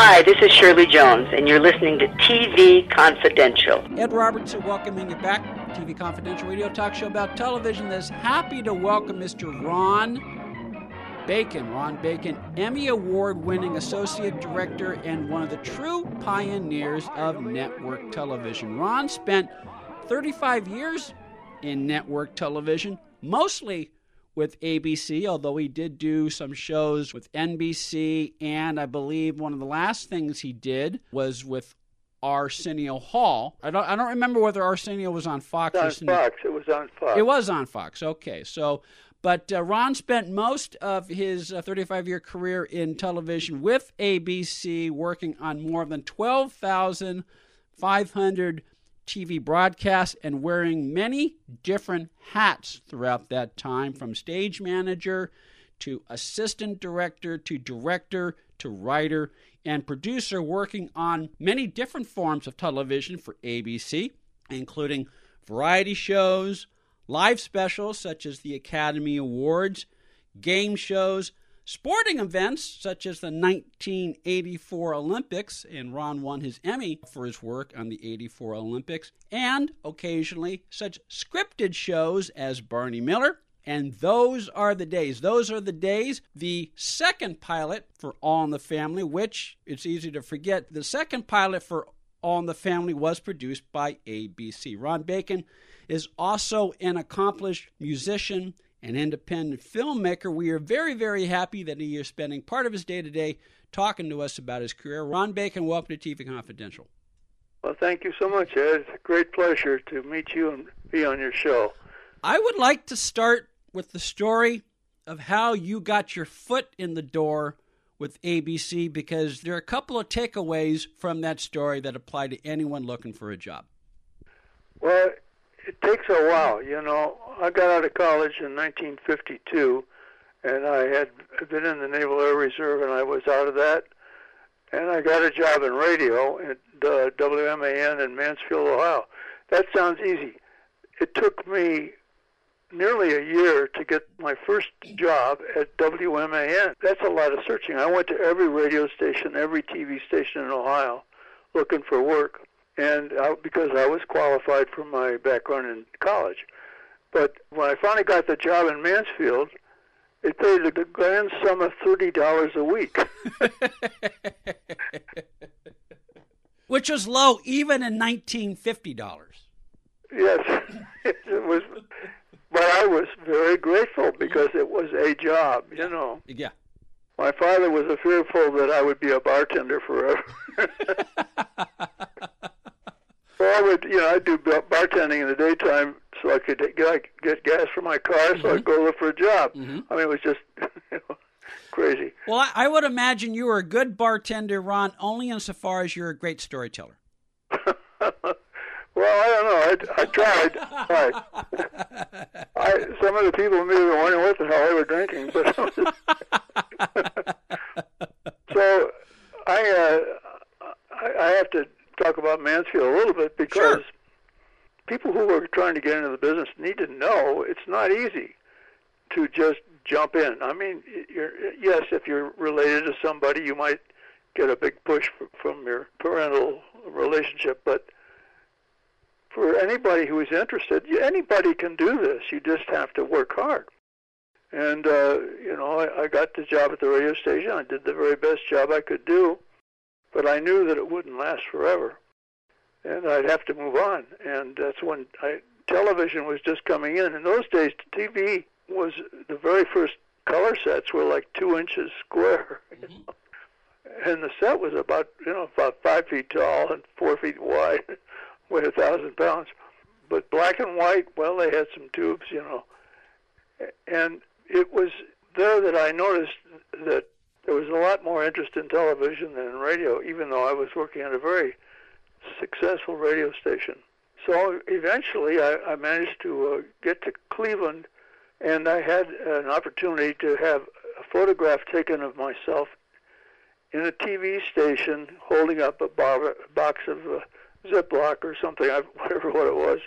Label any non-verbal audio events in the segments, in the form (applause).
Hi, this is Shirley Jones, and you're listening to TV Confidential. Ed Robertson welcoming you back. TV Confidential radio talk show about television that's happy to welcome Mr. Ron Bacon. Ron Bacon, Emmy Award winning associate director and one of the true pioneers of network television. Ron spent 35 years in network television, mostly with ABC, although he did do some shows with NBC. And I believe one of the last things he did was with Arsenio Hall. I don't, I don't remember whether Arsenio was on Fox. It was on Fox. It was on Fox. It was on Fox. Okay. So, but uh, Ron spent most of his 35 uh, year career in television with ABC, working on more than 12,500 TV broadcasts and wearing many different hats throughout that time from stage manager to assistant director to director to writer and producer, working on many different forms of television for ABC, including variety shows, live specials such as the Academy Awards, game shows, Sporting events such as the 1984 Olympics, and Ron won his Emmy for his work on the 84 Olympics, and occasionally such scripted shows as Barney Miller. And those are the days. Those are the days. The second pilot for All in the Family, which it's easy to forget, the second pilot for All in the Family was produced by ABC. Ron Bacon is also an accomplished musician an independent filmmaker. We are very, very happy that he is spending part of his day today talking to us about his career. Ron Bacon, welcome to TV Confidential. Well, thank you so much, Ed. It's a great pleasure to meet you and be on your show. I would like to start with the story of how you got your foot in the door with ABC because there are a couple of takeaways from that story that apply to anyone looking for a job. Well, it takes a while. You know, I got out of college in 1952, and I had been in the Naval Air Reserve, and I was out of that, and I got a job in radio at uh, WMAN in Mansfield, Ohio. That sounds easy. It took me nearly a year to get my first job at WMAN. That's a lot of searching. I went to every radio station, every TV station in Ohio looking for work and I, because I was qualified from my background in college. But when I finally got the job in Mansfield, it paid a grand sum of thirty dollars a week. (laughs) Which was low even in nineteen fifty dollars. Yes, (laughs) it was, but I was very grateful because it was a job, you know. Yeah. My father was fearful that I would be a bartender forever. (laughs) I would, you know, I'd do bartending in the daytime so I could get get gas for my car, so mm-hmm. I'd go look for a job. Mm-hmm. I mean, it was just (laughs) you know, crazy. Well, I, I would imagine you were a good bartender, Ron, only insofar as you're a great storyteller. (laughs) Well, I don't know. I, I tried. I, (laughs) I, some of the people maybe were wondering what the hell they were drinking, but so I, uh, I I have to talk about Mansfield a little bit because sure. people who are trying to get into the business need to know it's not easy to just jump in. I mean, you're, yes, if you're related to somebody, you might get a big push from your parental relationship, but for anybody who is interested, anybody can do this. You just have to work hard. And uh, you know, I, I got the job at the radio station. I did the very best job I could do but I knew that it wouldn't last forever, and I'd have to move on. And that's when I, television was just coming in. In those days, TV was the very first color sets were like two inches square, (laughs) mm-hmm. you know? and the set was about you know about five feet tall and four feet wide, (laughs) weighed a thousand pounds. But black and white, well, they had some tubes, you know, and it was there that I noticed that there was a lot more interest in television than in radio, even though I was working at a very successful radio station. So eventually, I, I managed to uh, get to Cleveland, and I had an opportunity to have a photograph taken of myself in a TV station holding up a, bar, box of uh, Ziploc or something, (laughs) whatever what it was.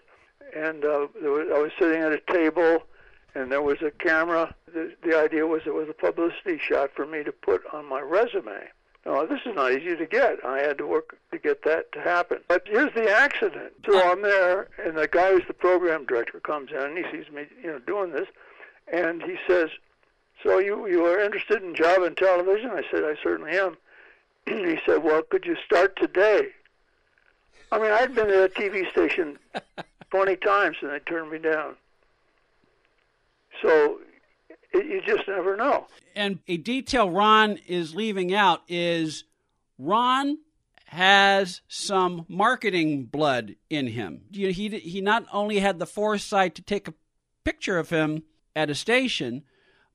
And uh, there was, I was sitting at a table and there was a camera. The, the idea was it was a publicity shot for me to put on my resume. No, this is not easy to get. I had to work to get that to happen. But here's the accident. So I'm there, and the guy who's the program director comes in, and he sees me, you know, doing this, and he says, "So you you are interested in job in television?" I said, "I certainly am." And (clears throat) he said, "Well, could you start today?" I mean, I'd been at a TV station 20 times, and they turned me down. So it, you just never know. And a detail Ron is leaving out is Ron has some marketing blood in him. He he not only had the foresight to take a picture of him at a station,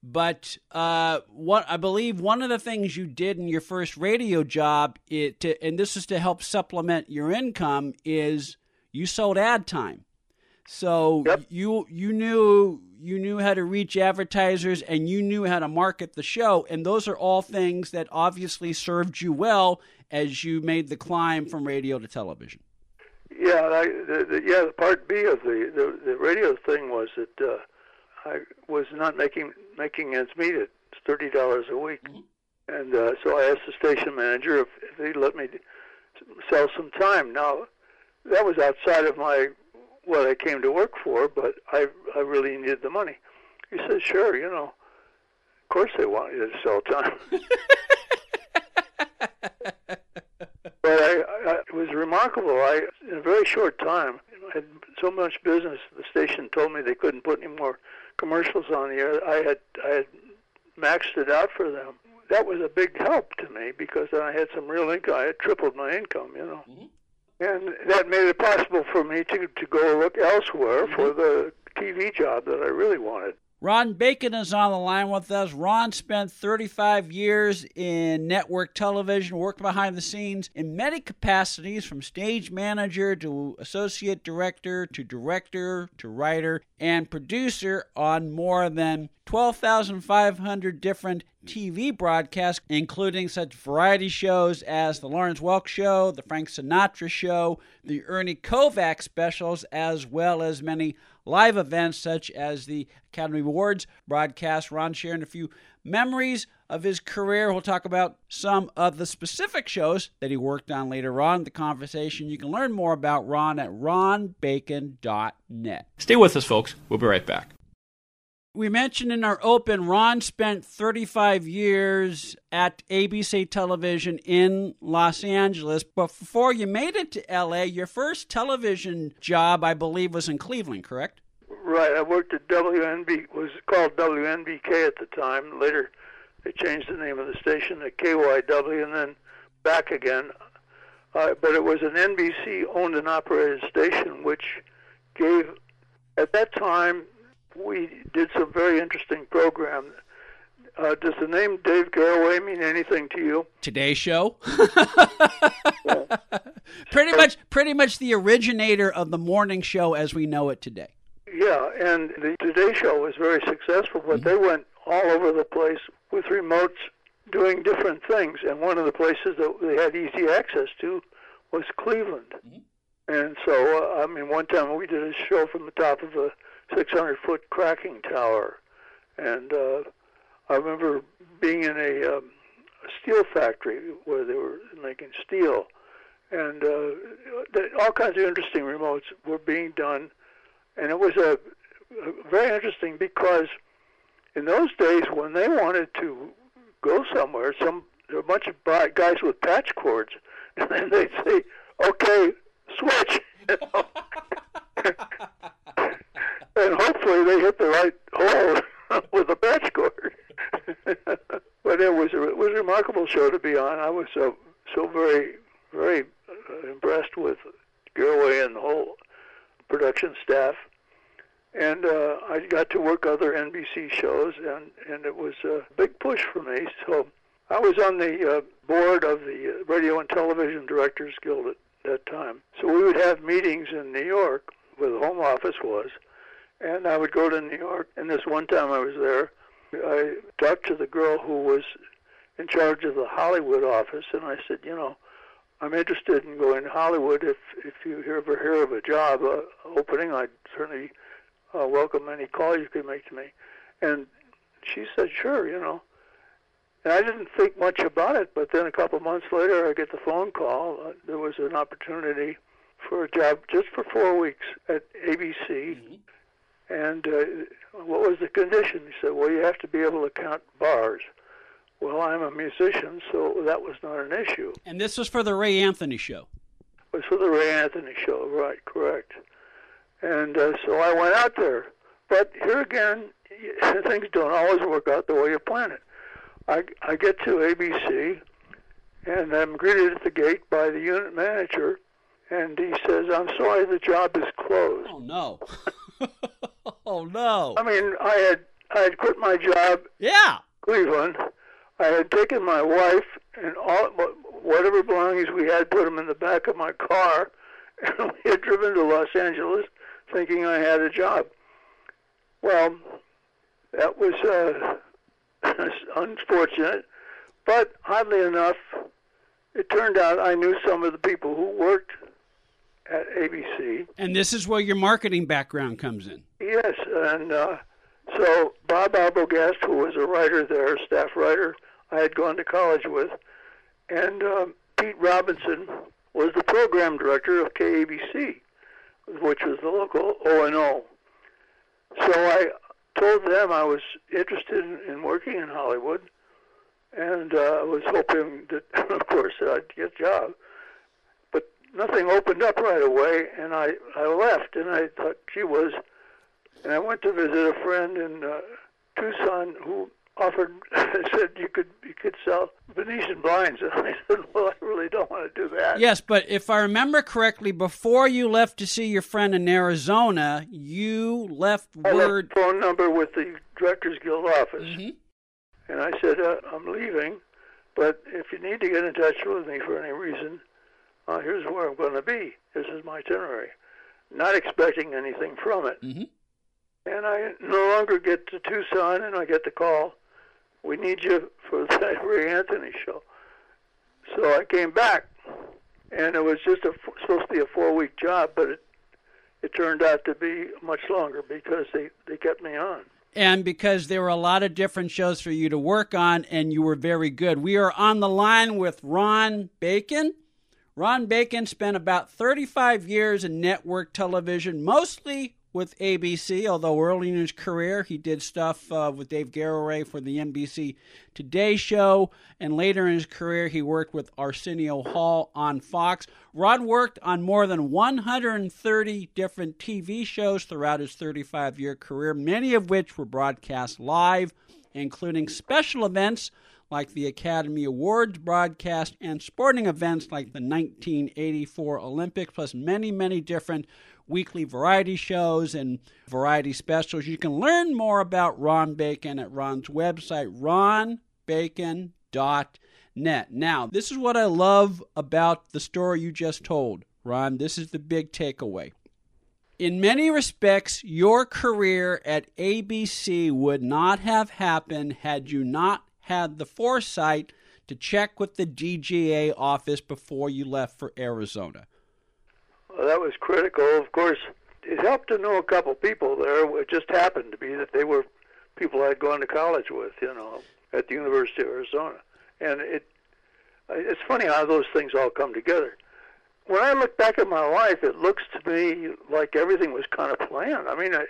but uh, what I believe one of the things you did in your first radio job, it to, and this is to help supplement your income, is you sold ad time. So yep. you you knew you knew how to reach advertisers and you knew how to market the show, and those are all things that obviously served you well as you made the climb from radio to television. Yeah, I, the, the, yeah. The part B of the the, the radio thing was that uh, I was not making making ends meet at thirty dollars a week, mm-hmm. and uh, so I asked the station manager if, if he'd let me sell some time. Now, that was outside of my what I came to work for, but I I really needed the money. He said, "Sure, you know, of course they want you to sell time." (laughs) but I, I, it was remarkable. I in a very short time I had so much business. The station told me they couldn't put any more commercials on the air. I had I had maxed it out for them. That was a big help to me because I had some real income. I had tripled my income, you know. Mm-hmm and that made it possible for me to to go look elsewhere for mm-hmm. the TV job that I really wanted. Ron Bacon is on the line with us. Ron spent 35 years in network television, worked behind the scenes in many capacities from stage manager to associate director to director to writer and producer on more than 12,500 different TV broadcasts, including such variety shows as The Lawrence Welk Show, The Frank Sinatra Show, The Ernie Kovacs specials, as well as many live events such as the Academy Awards broadcast. Ron sharing a few memories of his career. We'll talk about some of the specific shows that he worked on later on in the conversation. You can learn more about Ron at ronbacon.net. Stay with us, folks. We'll be right back we mentioned in our open, Ron spent 35 years at ABC Television in Los Angeles. But before you made it to LA, your first television job, I believe, was in Cleveland, correct? Right. I worked at WNB, was called WNBK at the time. Later, they changed the name of the station to KYW and then back again. Uh, but it was an NBC owned and operated station, which gave, at that time, we did some very interesting program. Uh, does the name Dave Garroway mean anything to you? Today Show. (laughs) pretty much, pretty much the originator of the morning show as we know it today. Yeah, and the Today Show was very successful, but mm-hmm. they went all over the place with remotes doing different things. And one of the places that they had easy access to was Cleveland. Mm-hmm. And so, uh, I mean, one time we did a show from the top of a 600 foot cracking tower. And uh, I remember being in a, um, steel factory where they were making steel. And uh, all kinds of interesting remotes were being done. And it was a, a very interesting because in those days when they wanted to go somewhere, some a bunch of guys with patch cords, (laughs) and then they'd say, "Okay, switch." You (laughs) know? (laughs) and hopefully they hit the right hole (laughs) with the patch cord. but it was a, it was a remarkable show to be on. I was so so very very uh, impressed with Garroway and the whole production staff, and uh, I got to work other NBC shows, and and it was a big push for me. So I was on the uh, board of the Radio and Television Directors Guild at that time. So we would have meetings in New York, where the home office was, and I would go to New York. And this one time I was there, I talked to the girl who was in charge of the Hollywood office, and I said, you know, I'm interested in going to Hollywood. If if you ever hear of a job uh, opening, I'd certainly uh, welcome any call you could make to me. And she said, sure, you know. And I didn't think much about it, but then a couple months later, I get the phone call. Uh, there was an opportunity for a job just for four weeks at ABC. Mm-hmm. And uh, what was the condition? He said, well, you have to be able to count bars. Well, I'm a musician, so that was not an issue. And this was for the Ray Anthony show. It was for the Ray Anthony show, right? Correct. And uh, so I went out there, but here again, (laughs) things don't always work out the way you plan it. I I get to ABC, and I'm greeted at the gate by the unit manager, and he says, "I'm sorry, the job is closed." Oh no! (laughs) oh no! I mean, I had I had quit my job. Yeah. Cleveland. I had taken my wife and all whatever belongings we had, put them in the back of my car, and (laughs) we had driven to Los Angeles, thinking I had a job. Well, that was uh, (laughs) unfortunate, but oddly enough, it turned out I knew some of the people who worked at ABC. And this is where your marketing background comes in. Yes, and uh, so Bob Arbogast, who was a writer there, staff writer, I had gone to college with, and uh, Pete Robinson was the program director of KABC, which was the local O and O. So I told them I was interested in, in working in Hollywood, and uh, I was hoping that, (laughs) of course, that I'd get a job. Nothing opened up right away, and I I left, and I thought, gee whiz, and I went to visit a friend in uh, Tucson who offered (laughs) said you could you could sell Venetian blinds, (laughs) and I said, well, I really don't want to do that. Yes, but if I remember correctly, before you left to see your friend in Arizona, you left I word left phone number with the Directors Guild office, Mhm. and I said uh, I'm leaving, but if you need to get in touch with me for any reason, uh, here's where I'm going to be. This is my itinerary. Not expecting anything from it. Mhm. And I no longer get to Tucson, and I get the call. We need you for the (laughs) Ray Anthony show. So I came back, and it was just a, supposed to be a four-week job, but it it turned out to be much longer because they they kept me on. and because there were a lot of different shows for you to work on, and you were very good. We are on the line with Ron Bacon. Ron Bacon spent about 35 years in network television, mostly with ABC, although early in his career he did stuff uh, with Dave Garroway for the NBC Today Show, and later in his career he worked with Arsenio Hall on Fox. Ron worked on more than 130 different TV shows throughout his 35 year career, many of which were broadcast live, including special events like the Academy Awards broadcast and sporting events like the 1984 Olympics, plus many, many different weekly variety shows and variety specials. You can learn more about Ron Bacon at Ron's website, ronbacon.net. Now, this is what I love about the story you just told, Ron. This is the big takeaway. In many respects, your career at ABC would not have happened had you not had the foresight to check with the DGA office before you left for Arizona. Well, that was critical. Of course, it helped to know a couple people there. It just happened to be that they were people I'd gone to college with, you know, at the University of Arizona. And it it's funny how those things all come together. When I look back at my life, it looks to me like everything was kind of planned. I mean, I,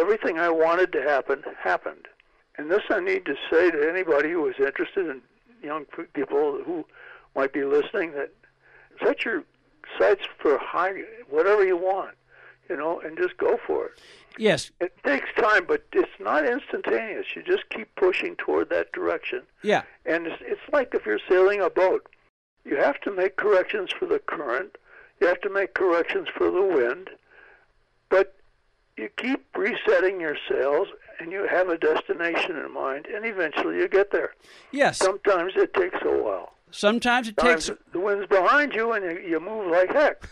everything I wanted to happen happened. And this I need to say to anybody who is interested in young people who might be listening that set your sights for high, whatever you want, you know, and just go for it. Yes. It takes time, but it's not instantaneous. You just keep pushing toward that direction. Yeah. And it's, it's like if you're sailing a boat. You have to make corrections for the current. You have to make corrections for the wind. But you keep resetting your sails and you have a destination in mind and eventually you get there. Yes. Sometimes it takes a while. Sometimes it Sometimes takes the wind's behind you and you, you move like heck.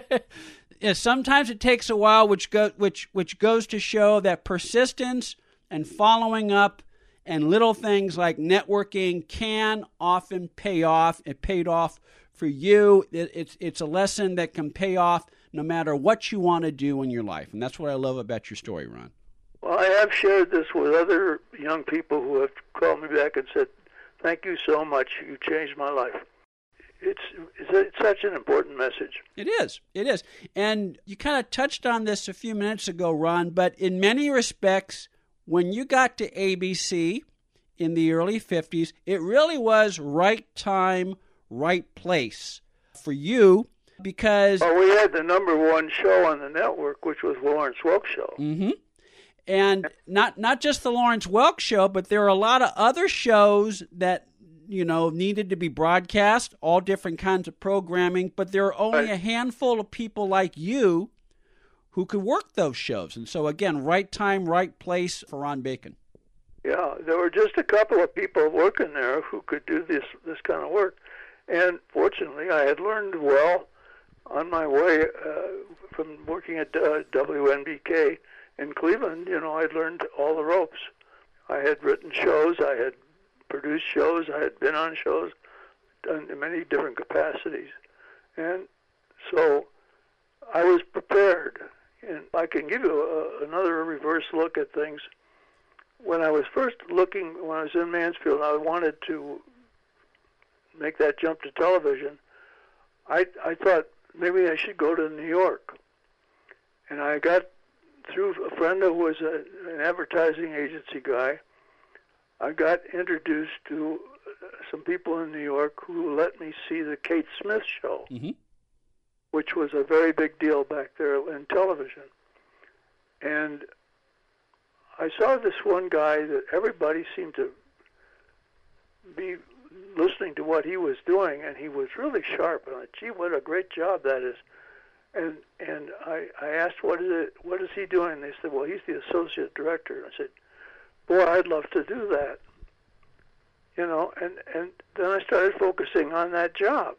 (laughs) yeah, sometimes it takes a while, which go which which goes to show that persistence and following up and little things like networking can often pay off. It paid off for you. It, it's it's a lesson that can pay off no matter what you want to do in your life, and that's what I love about your story, Ron. Well, I have shared this with other young people who have called me back and said, "Thank you so much. You changed my life." It's it's, such an important message. It is. It is. And you kind of touched on this a few minutes ago, Ron, but in many respects, when you got to ABC in the early 50s, it really was right time, right place for you because. Well, we had the number one show on the network, which was Lawrence Welk Show. Mm-hmm. And not not just the Lawrence Welk show, but there are a lot of other shows that you know needed to be broadcast, all different kinds of programming, but there are only a handful of people like you who could work those shows. And so again, right time, right place for Ron Bacon. Yeah, there were just a couple of people working there who could do this this kind of work, and fortunately, I had learned well on my way uh, from working at uh, WNBK in Cleveland. You know, I'd learned all the ropes. I had written shows, I had produced shows, I had been on shows, done in many different capacities, and so I was prepared. And I can give you a, another reverse look at things when I was first looking, when I was in Mansfield, I wanted to make that jump to television. I I thought maybe I should go to New York, and I got through a friend who was a, an advertising agency guy. I got introduced to uh, some people in New York who let me see the Kate Smith show, Mhm. which was a very big deal back there in television. And I saw this one guy that everybody seemed to be listening to what he was doing, and he was really sharp. And I thought, gee, what a great job that is. And and I, I asked, what is it? What is he doing? And they said, well, he's the associate director. And I said, boy, I'd love to do that. You know, and and then I started focusing on that job.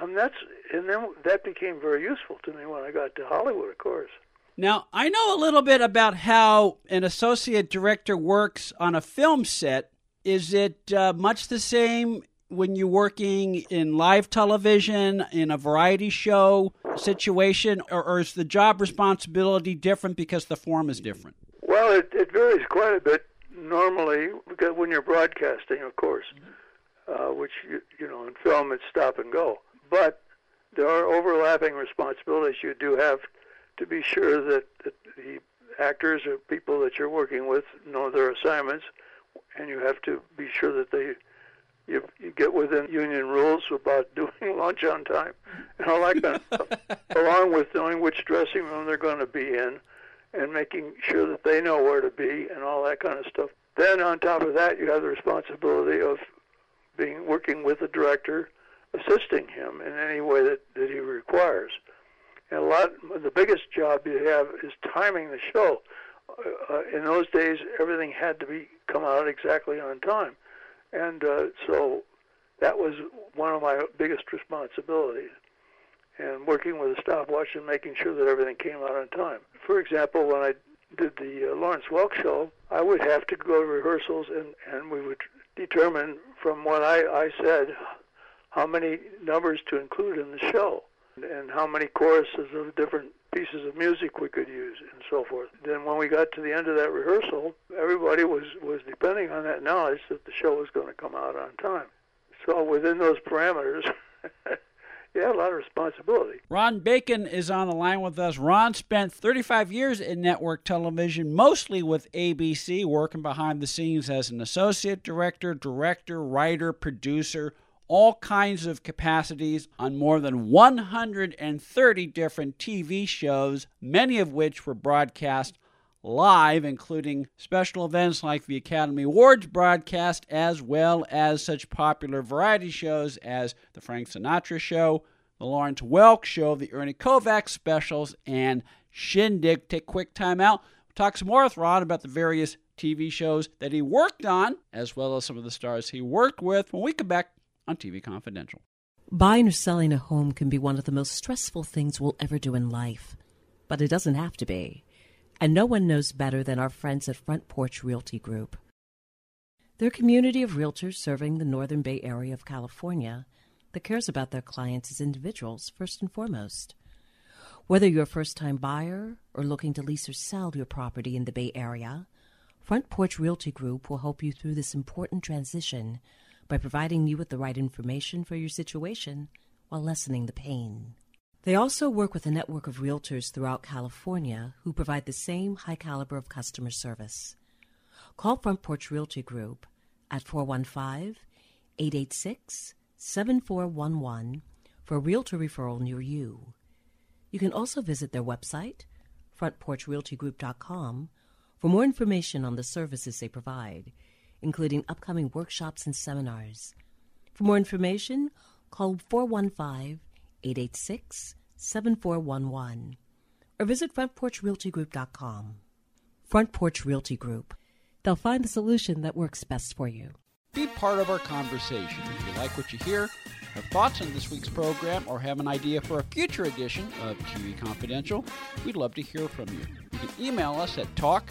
Um, that's and then that became very useful to me when I got to Hollywood, of course. Now, I know a little bit about how an associate director works on a film set. Is it uh, much the same when you're working in live television, in a variety show situation, or, or is the job responsibility different because the form is different? Well, it, it varies quite a bit normally because when you're broadcasting, of course, uh, which you, you know in film it's stop and go. But there are overlapping responsibilities you do have to be sure that, that the actors or people that you're working with know their assignments, and you have to be sure that they you, you get within union rules about (laughs) doing lunch on time and all that kind of stuff, (laughs) along with knowing which dressing room they're going to be in and making sure that they know where to be and all that kind of stuff. Then on top of that, you have the responsibility of being working with the director, assisting him in any way that, that he requires. And a lot, the biggest job you have is timing the show. Uh, uh, in those days, everything had to be come out exactly on time, and uh, so that was one of my biggest responsibilities. And working with a stopwatch and making sure that everything came out on time. For example, when I did the uh, Lawrence Welk show, I would have to go to rehearsals, and and we would determine from what I I said how many numbers to include in the show and how many choruses of different pieces of music we could use and so forth. Then when we got to the end of that rehearsal, everybody was was depending on that knowledge that the show was going to come out on time. So within those parameters, (laughs) you had a lot of responsibility. Ron Bacon is on the line with us. Ron spent 35 years in network television, mostly with ABC, working behind the scenes as an associate director, director, writer, producer, all kinds of capacities on more than 130 different TV shows, many of which were broadcast live, including special events like the Academy Awards broadcast, as well as such popular variety shows as The Frank Sinatra Show, The Lawrence Welk Show, The Ernie Kovacs specials, and Shindig. Take quick time out. Talk some more with Ron about the various TV shows that he worked on, as well as some of the stars he worked with when we come back on TV Confidential. Buying or selling a home can be one of the most stressful things we'll ever do in life, but it doesn't have to be. And no one knows better than our friends at Front Porch Realty Group. They're a community of realtors serving the Northern Bay Area of California that cares about their clients as individuals first and foremost. Whether you're a first time buyer or looking to lease or sell your property in the Bay Area, Front Porch Realty Group will help you through this important transition by providing you with the right information for your situation while lessening the pain. They also work with a network of realtors throughout California who provide the same high caliber of customer service. Call Front Porch Realty Group at 415 886 7411 for a realtor referral near you. You can also visit their website, frontporchrealtygroup.com, for more information on the services they provide, including upcoming workshops and seminars. For more information, call 415 886 7411 or visit frontporchrealtygroup.com. Front Porch Realty Group. They'll find the solution that works best for you. Be part of our conversation. If you like what you hear, have thoughts on this week's program, or have an idea for a future edition of TV Confidential, we'd love to hear from you. You can email us at talk